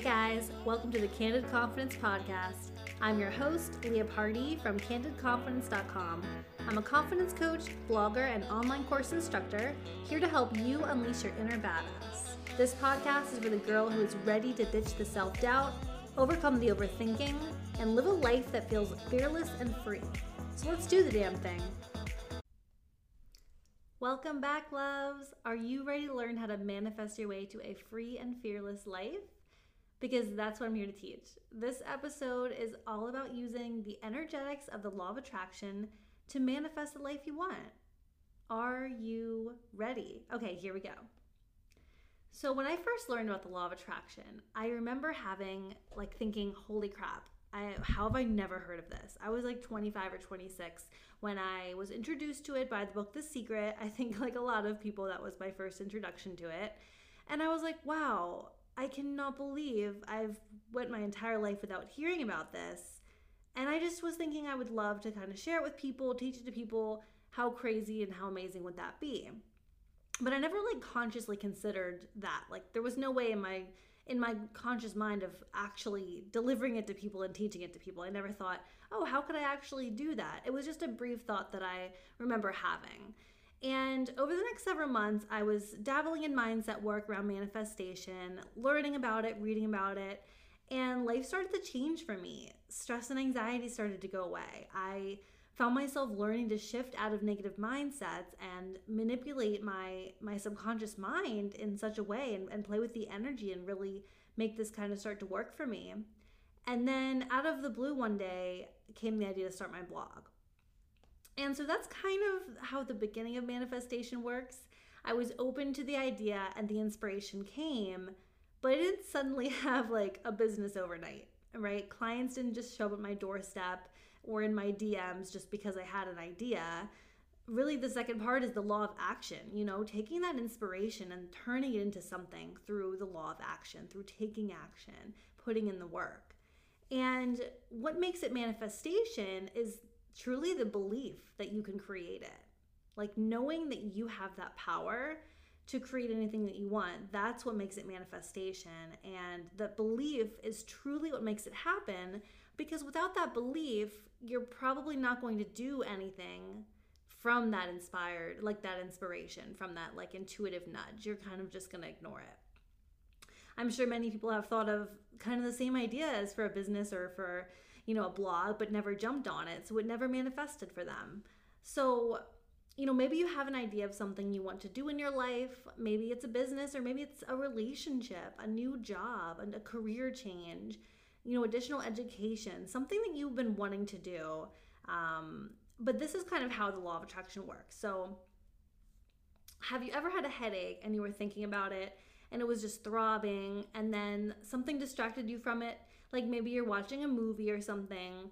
Hey guys, welcome to the Candid Confidence Podcast. I'm your host, Leah Party from candidconfidence.com. I'm a confidence coach, blogger, and online course instructor here to help you unleash your inner badass. This podcast is for the girl who is ready to ditch the self doubt, overcome the overthinking, and live a life that feels fearless and free. So let's do the damn thing. Welcome back, loves. Are you ready to learn how to manifest your way to a free and fearless life? Because that's what I'm here to teach. This episode is all about using the energetics of the law of attraction to manifest the life you want. Are you ready? Okay, here we go. So, when I first learned about the law of attraction, I remember having like thinking, holy crap, I, how have I never heard of this? I was like 25 or 26 when I was introduced to it by the book The Secret. I think, like a lot of people, that was my first introduction to it. And I was like, wow, I cannot believe I've went my entire life without hearing about this. And I just was thinking I would love to kind of share it with people, teach it to people. How crazy and how amazing would that be? But I never like consciously considered that. Like there was no way in my in my conscious mind of actually delivering it to people and teaching it to people. I never thought, oh, how could I actually do that? It was just a brief thought that I remember having. And over the next several months, I was dabbling in mindset work around manifestation, learning about it, reading about it, and life started to change for me. Stress and anxiety started to go away. I found myself learning to shift out of negative mindsets and manipulate my my subconscious mind in such a way and, and play with the energy and really make this kind of start to work for me and then out of the blue one day came the idea to start my blog and so that's kind of how the beginning of manifestation works i was open to the idea and the inspiration came but i didn't suddenly have like a business overnight right clients didn't just show up at my doorstep or in my DMs just because I had an idea. Really, the second part is the law of action, you know, taking that inspiration and turning it into something through the law of action, through taking action, putting in the work. And what makes it manifestation is truly the belief that you can create it. Like knowing that you have that power to create anything that you want. That's what makes it manifestation. And that belief is truly what makes it happen because without that belief, you're probably not going to do anything from that inspired, like that inspiration, from that like intuitive nudge. You're kind of just going to ignore it. I'm sure many people have thought of kind of the same ideas for a business or for, you know, a blog, but never jumped on it. So it never manifested for them. So you know, maybe you have an idea of something you want to do in your life. Maybe it's a business or maybe it's a relationship, a new job, and a career change, you know, additional education, something that you've been wanting to do. Um, but this is kind of how the law of attraction works. So, have you ever had a headache and you were thinking about it and it was just throbbing and then something distracted you from it? Like maybe you're watching a movie or something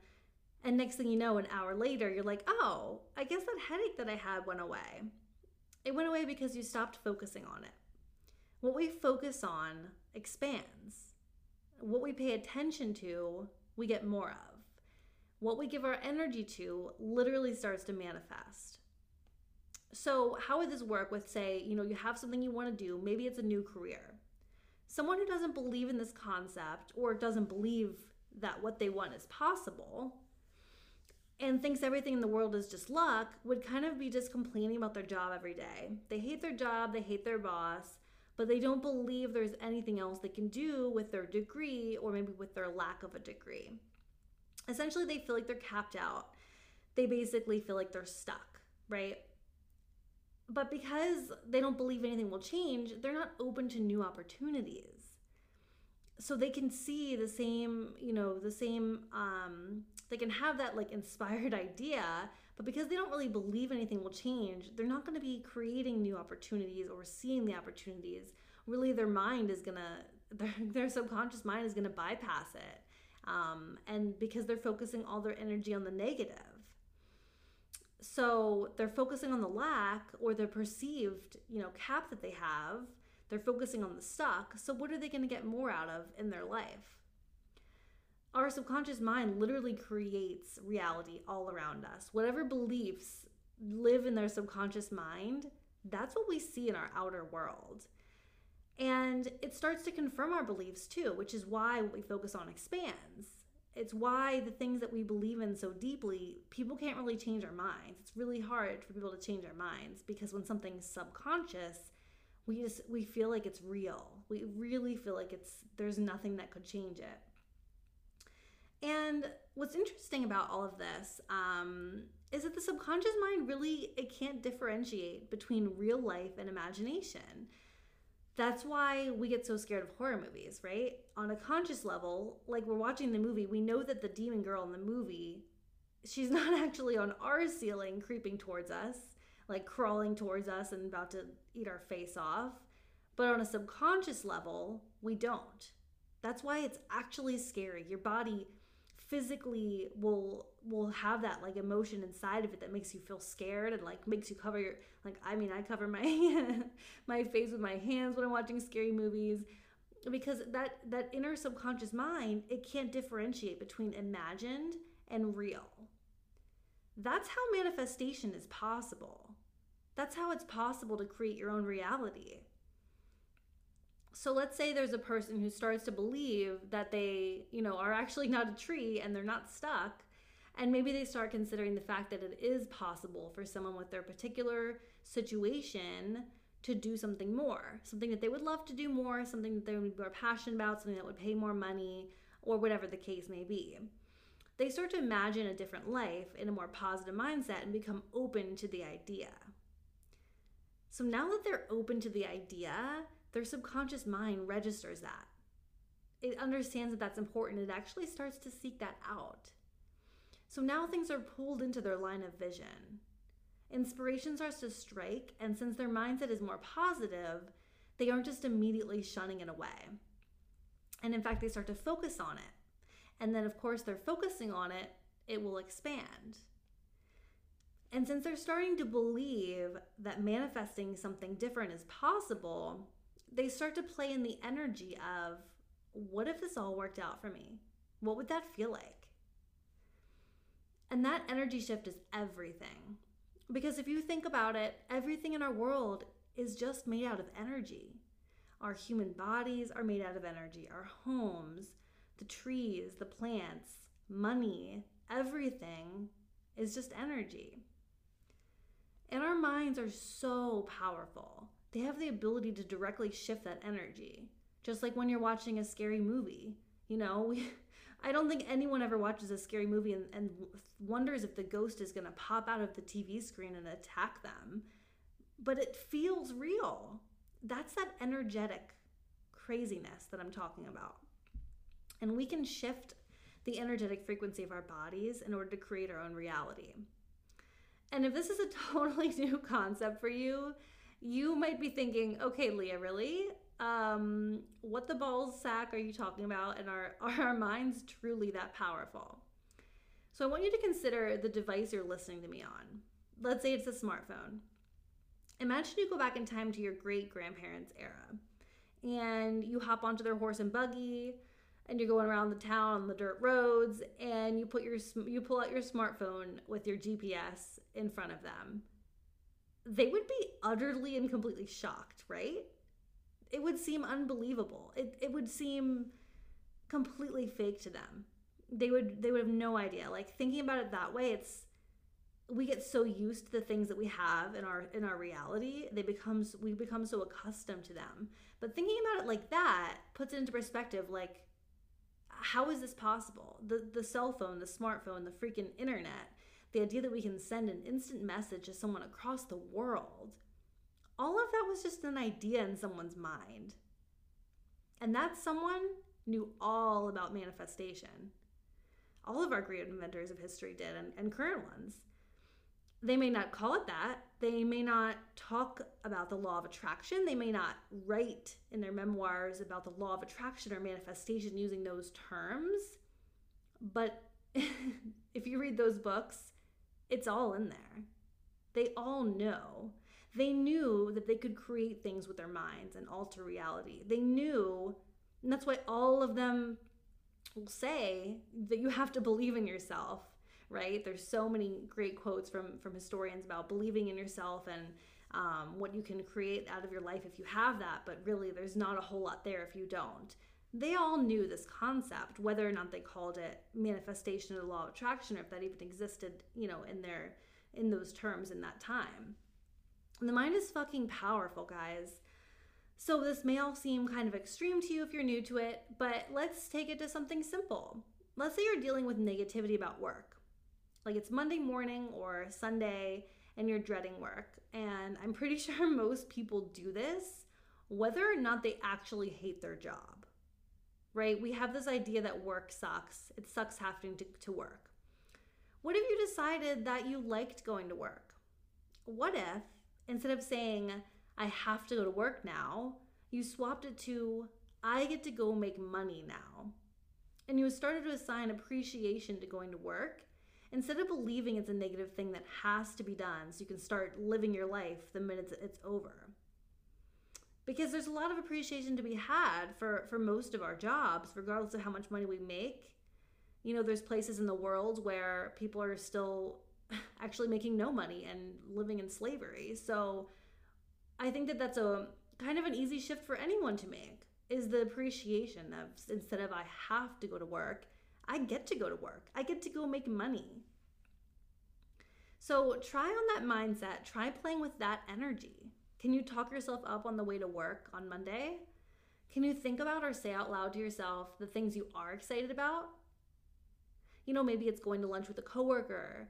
and next thing you know, an hour later, you're like, oh, I guess that headache that I had went away. It went away because you stopped focusing on it. What we focus on expands. What we pay attention to, we get more of. What we give our energy to literally starts to manifest. So, how would this work with, say, you know, you have something you want to do, maybe it's a new career. Someone who doesn't believe in this concept or doesn't believe that what they want is possible and thinks everything in the world is just luck would kind of be just complaining about their job every day. They hate their job, they hate their boss, but they don't believe there's anything else they can do with their degree or maybe with their lack of a degree. Essentially, they feel like they're capped out. They basically feel like they're stuck, right? But because they don't believe anything will change, they're not open to new opportunities. So they can see the same you know the same um, they can have that like inspired idea but because they don't really believe anything will change they're not going to be creating new opportunities or seeing the opportunities. Really their mind is going to their, their subconscious mind is going to bypass it um, and because they're focusing all their energy on the negative so they're focusing on the lack or the perceived you know cap that they have they're focusing on the stuck. So, what are they going to get more out of in their life? Our subconscious mind literally creates reality all around us. Whatever beliefs live in their subconscious mind, that's what we see in our outer world. And it starts to confirm our beliefs too, which is why what we focus on expands. It's why the things that we believe in so deeply, people can't really change our minds. It's really hard for people to change our minds because when something's subconscious, we just we feel like it's real. We really feel like it's there's nothing that could change it. And what's interesting about all of this um, is that the subconscious mind really it can't differentiate between real life and imagination. That's why we get so scared of horror movies, right? On a conscious level, like we're watching the movie, we know that the demon girl in the movie, she's not actually on our ceiling creeping towards us, like crawling towards us and about to eat our face off. But on a subconscious level, we don't. That's why it's actually scary. Your body physically will will have that like emotion inside of it that makes you feel scared and like makes you cover your like I mean I cover my my face with my hands when I'm watching scary movies because that that inner subconscious mind it can't differentiate between imagined and real. That's how manifestation is possible. That's how it's possible to create your own reality. So let's say there's a person who starts to believe that they, you know, are actually not a tree and they're not stuck. And maybe they start considering the fact that it is possible for someone with their particular situation to do something more, something that they would love to do more, something that they would be more passionate about, something that would pay more money, or whatever the case may be. They start to imagine a different life in a more positive mindset and become open to the idea. So now that they're open to the idea, their subconscious mind registers that. It understands that that's important. It actually starts to seek that out. So now things are pulled into their line of vision. Inspiration starts to strike, and since their mindset is more positive, they aren't just immediately shunning it away. And in fact, they start to focus on it. And then, of course, they're focusing on it, it will expand. And since they're starting to believe that manifesting something different is possible, they start to play in the energy of what if this all worked out for me? What would that feel like? And that energy shift is everything. Because if you think about it, everything in our world is just made out of energy. Our human bodies are made out of energy, our homes, the trees, the plants, money, everything is just energy. And our minds are so powerful they have the ability to directly shift that energy. Just like when you're watching a scary movie. You know, we, I don't think anyone ever watches a scary movie and, and wonders if the ghost is going to pop out of the TV screen and attack them. But it feels real. That's that energetic craziness that I'm talking about. And we can shift the energetic frequency of our bodies in order to create our own reality. And if this is a totally new concept for you, you might be thinking, okay, Leah, really? Um, what the balls sack are you talking about? And are, are our minds truly that powerful? So I want you to consider the device you're listening to me on. Let's say it's a smartphone. Imagine you go back in time to your great grandparents' era and you hop onto their horse and buggy and you're going around the town on the dirt roads and you put your you pull out your smartphone with your GPS in front of them they would be utterly and completely shocked, right? It would seem unbelievable. It, it would seem completely fake to them. They would they would have no idea. Like thinking about it that way, it's we get so used to the things that we have in our in our reality, they becomes we become so accustomed to them. But thinking about it like that puts it into perspective like how is this possible? The the cell phone, the smartphone, the freaking internet the idea that we can send an instant message to someone across the world, all of that was just an idea in someone's mind. And that someone knew all about manifestation. All of our great inventors of history did, and, and current ones. They may not call it that. They may not talk about the law of attraction. They may not write in their memoirs about the law of attraction or manifestation using those terms. But if you read those books, it's all in there. They all know. They knew that they could create things with their minds and alter reality. They knew, and that's why all of them will say that you have to believe in yourself, right? There's so many great quotes from from historians about believing in yourself and um, what you can create out of your life if you have that, but really there's not a whole lot there if you don't. They all knew this concept, whether or not they called it manifestation of the law of attraction or if that even existed, you know, in their in those terms in that time. The mind is fucking powerful, guys. So this may all seem kind of extreme to you if you're new to it, but let's take it to something simple. Let's say you're dealing with negativity about work. Like it's Monday morning or Sunday and you're dreading work. And I'm pretty sure most people do this whether or not they actually hate their job. Right? We have this idea that work sucks. It sucks having to, to work. What if you decided that you liked going to work? What if, instead of saying, I have to go to work now, you swapped it to, I get to go make money now? And you started to assign appreciation to going to work instead of believing it's a negative thing that has to be done so you can start living your life the minute it's over because there's a lot of appreciation to be had for for most of our jobs regardless of how much money we make you know there's places in the world where people are still actually making no money and living in slavery so i think that that's a kind of an easy shift for anyone to make is the appreciation of instead of i have to go to work I get to go to work. I get to go make money. So try on that mindset. Try playing with that energy. Can you talk yourself up on the way to work on Monday? Can you think about or say out loud to yourself the things you are excited about? You know, maybe it's going to lunch with a coworker.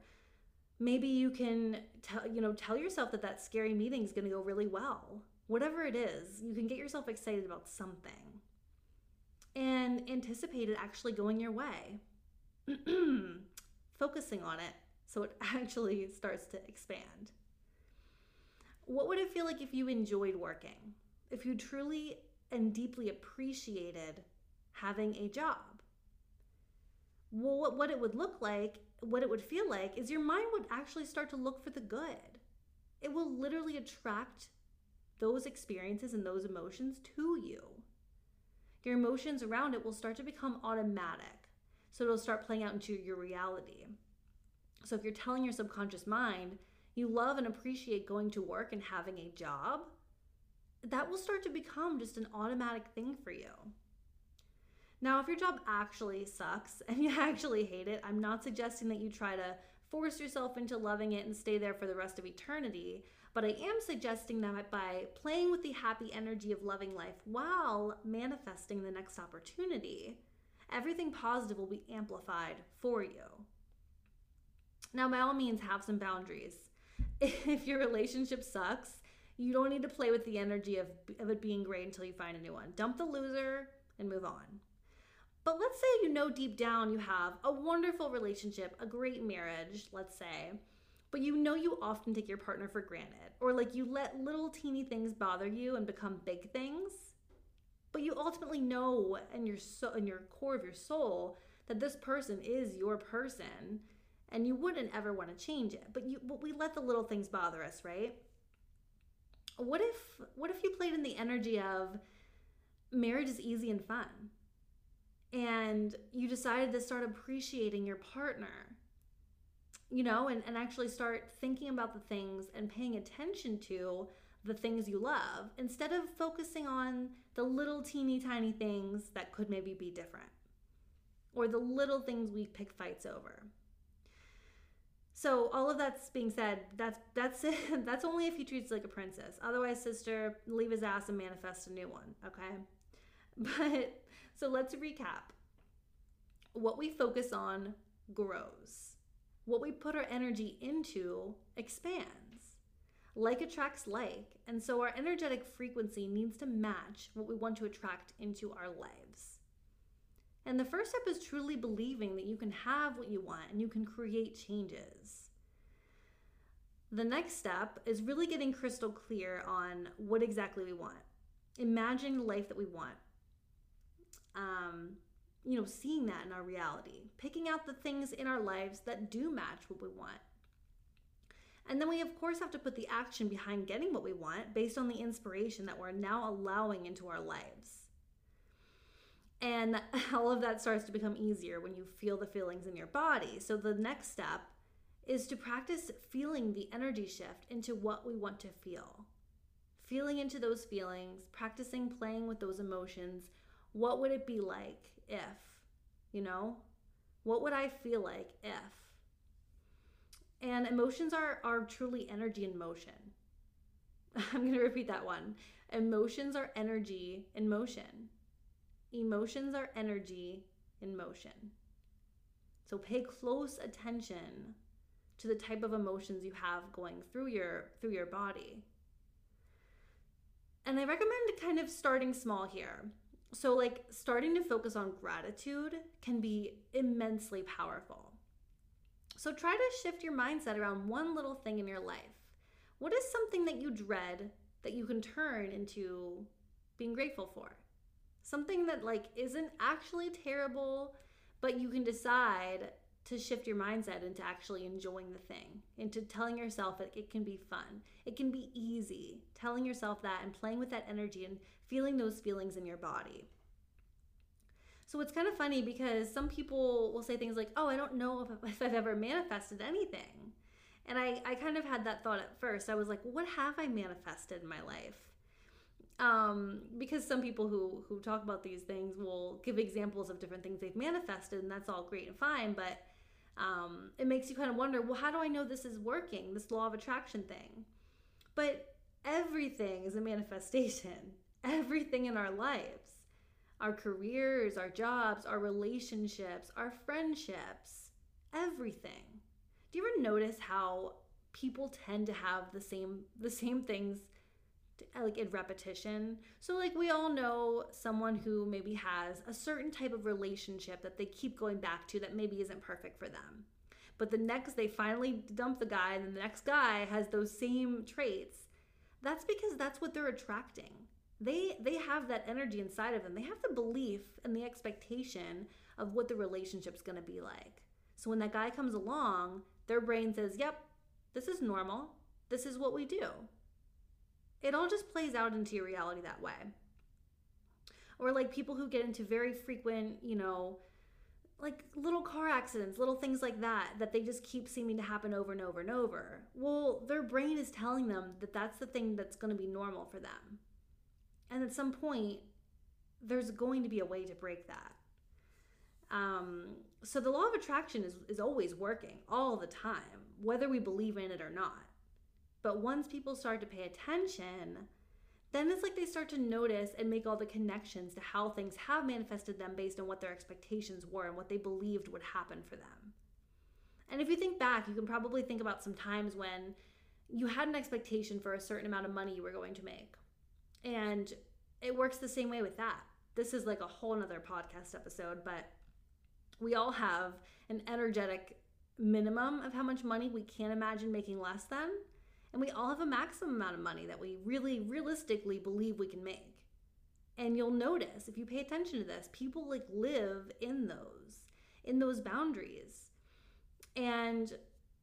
Maybe you can tell, you know, tell yourself that that scary meeting is going to go really well. Whatever it is, you can get yourself excited about something and anticipate it actually going your way. Focusing on it so it actually starts to expand. What would it feel like if you enjoyed working? If you truly and deeply appreciated having a job? Well, what it would look like, what it would feel like, is your mind would actually start to look for the good. It will literally attract those experiences and those emotions to you your emotions around it will start to become automatic. So it'll start playing out into your reality. So if you're telling your subconscious mind, you love and appreciate going to work and having a job, that will start to become just an automatic thing for you. Now, if your job actually sucks and you actually hate it, I'm not suggesting that you try to force yourself into loving it and stay there for the rest of eternity. But I am suggesting that by playing with the happy energy of loving life while manifesting the next opportunity, everything positive will be amplified for you. Now, by all means, have some boundaries. If your relationship sucks, you don't need to play with the energy of, of it being great until you find a new one. Dump the loser and move on. But let's say you know deep down you have a wonderful relationship, a great marriage, let's say, but you know you often take your partner for granted, or like you let little teeny things bother you and become big things. But you ultimately know in your so in your core of your soul that this person is your person and you wouldn't ever want to change it. But you but we let the little things bother us, right? What if what if you played in the energy of marriage is easy and fun? And you decided to start appreciating your partner you know, and, and actually start thinking about the things and paying attention to the things you love instead of focusing on the little teeny tiny things that could maybe be different or the little things we pick fights over. So all of that's being said, that's that's it. That's only if he treats like a princess. Otherwise, sister, leave his ass and manifest a new one, okay? But so let's recap. What we focus on grows what we put our energy into expands. Like attracts like, and so our energetic frequency needs to match what we want to attract into our lives. And the first step is truly believing that you can have what you want and you can create changes. The next step is really getting crystal clear on what exactly we want. Imagining the life that we want. Um, you know, seeing that in our reality, picking out the things in our lives that do match what we want. And then we, of course, have to put the action behind getting what we want based on the inspiration that we're now allowing into our lives. And all of that starts to become easier when you feel the feelings in your body. So the next step is to practice feeling the energy shift into what we want to feel. Feeling into those feelings, practicing playing with those emotions. What would it be like if, you know? What would I feel like if? And emotions are, are truly energy in motion. I'm going to repeat that one. Emotions are energy in motion. Emotions are energy in motion. So pay close attention to the type of emotions you have going through your through your body. And I recommend kind of starting small here. So like starting to focus on gratitude can be immensely powerful. So try to shift your mindset around one little thing in your life. What is something that you dread that you can turn into being grateful for? Something that like isn't actually terrible, but you can decide to shift your mindset into actually enjoying the thing, into telling yourself that it can be fun. It can be easy. Telling yourself that and playing with that energy and feeling those feelings in your body. So it's kind of funny because some people will say things like, oh, I don't know if, if I've ever manifested anything. And I, I kind of had that thought at first. I was like, what have I manifested in my life? Um, because some people who who talk about these things will give examples of different things they've manifested, and that's all great and fine. But um, it makes you kind of wonder well, how do I know this is working, this law of attraction thing? But everything is a manifestation, everything in our lives our careers, our jobs, our relationships, our friendships, everything. Do you ever notice how people tend to have the same the same things Uh, like in repetition. So like we all know someone who maybe has a certain type of relationship that they keep going back to that maybe isn't perfect for them. But the next they finally dump the guy and the next guy has those same traits. That's because that's what they're attracting. They they have that energy inside of them. They have the belief and the expectation of what the relationship's going to be like. So when that guy comes along, their brain says, "Yep, this is normal. This is what we do." It all just plays out into your reality that way. Or like people who get into very frequent, you know, like little car accidents, little things like that, that they just keep seeming to happen over and over and over. Well, their brain is telling them that that's the thing that's going to be normal for them. And at some point, there's going to be a way to break that. Um, so the law of attraction is, is always working all the time, whether we believe in it or not. But once people start to pay attention, then it's like they start to notice and make all the connections to how things have manifested them based on what their expectations were and what they believed would happen for them. And if you think back, you can probably think about some times when you had an expectation for a certain amount of money you were going to make. And it works the same way with that. This is like a whole nother podcast episode, but we all have an energetic minimum of how much money we can't imagine making less than and we all have a maximum amount of money that we really realistically believe we can make. And you'll notice if you pay attention to this, people like live in those, in those boundaries. And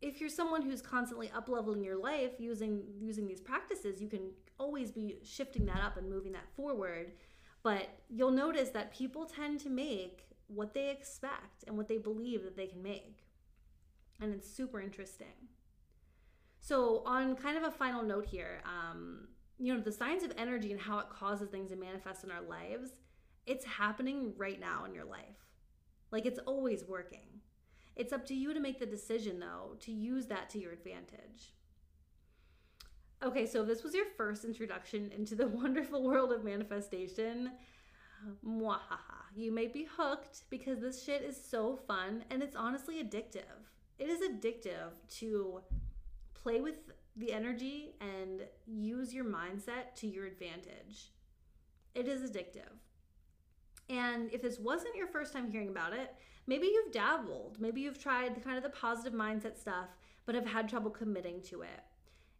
if you're someone who's constantly up leveling your life using using these practices, you can always be shifting that up and moving that forward. But you'll notice that people tend to make what they expect and what they believe that they can make. And it's super interesting. So, on kind of a final note here, um, you know, the science of energy and how it causes things to manifest in our lives, it's happening right now in your life. Like it's always working. It's up to you to make the decision, though, to use that to your advantage. Okay, so this was your first introduction into the wonderful world of manifestation, mwahaha, you may be hooked because this shit is so fun and it's honestly addictive. It is addictive to play with the energy and use your mindset to your advantage. It is addictive. And if this wasn't your first time hearing about it, maybe you've dabbled. Maybe you've tried kind of the positive mindset stuff, but have had trouble committing to it.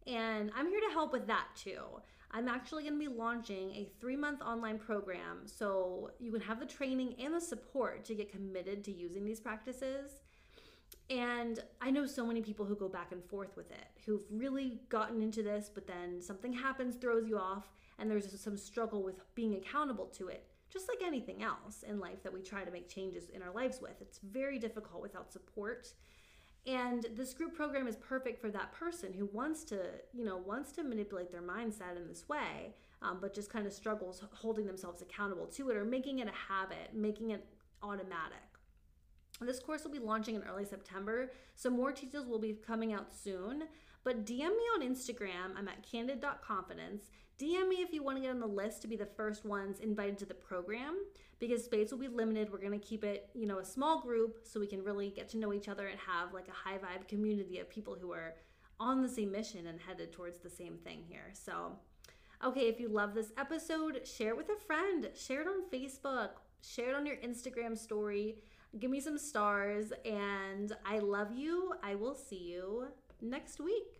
And I'm here to help with that too. I'm actually going to be launching a three month online program so you can have the training and the support to get committed to using these practices and I know so many people who go back and forth with it, who've really gotten into this, but then something happens, throws you off, and there's some struggle with being accountable to it. Just like anything else in life that we try to make changes in our lives with, it's very difficult without support. And this group program is perfect for that person who wants to, you know, wants to manipulate their mindset in this way, um, but just kind of struggles holding themselves accountable to it or making it a habit, making it automatic. This course will be launching in early September, so more details will be coming out soon. But DM me on Instagram. I'm at candid.confidence. DM me if you want to get on the list to be the first ones invited to the program because space will be limited. We're going to keep it, you know, a small group so we can really get to know each other and have like a high vibe community of people who are on the same mission and headed towards the same thing here. So, okay, if you love this episode, share it with a friend, share it on Facebook, share it on your Instagram story give me some stars, and I love you. I will see you next week.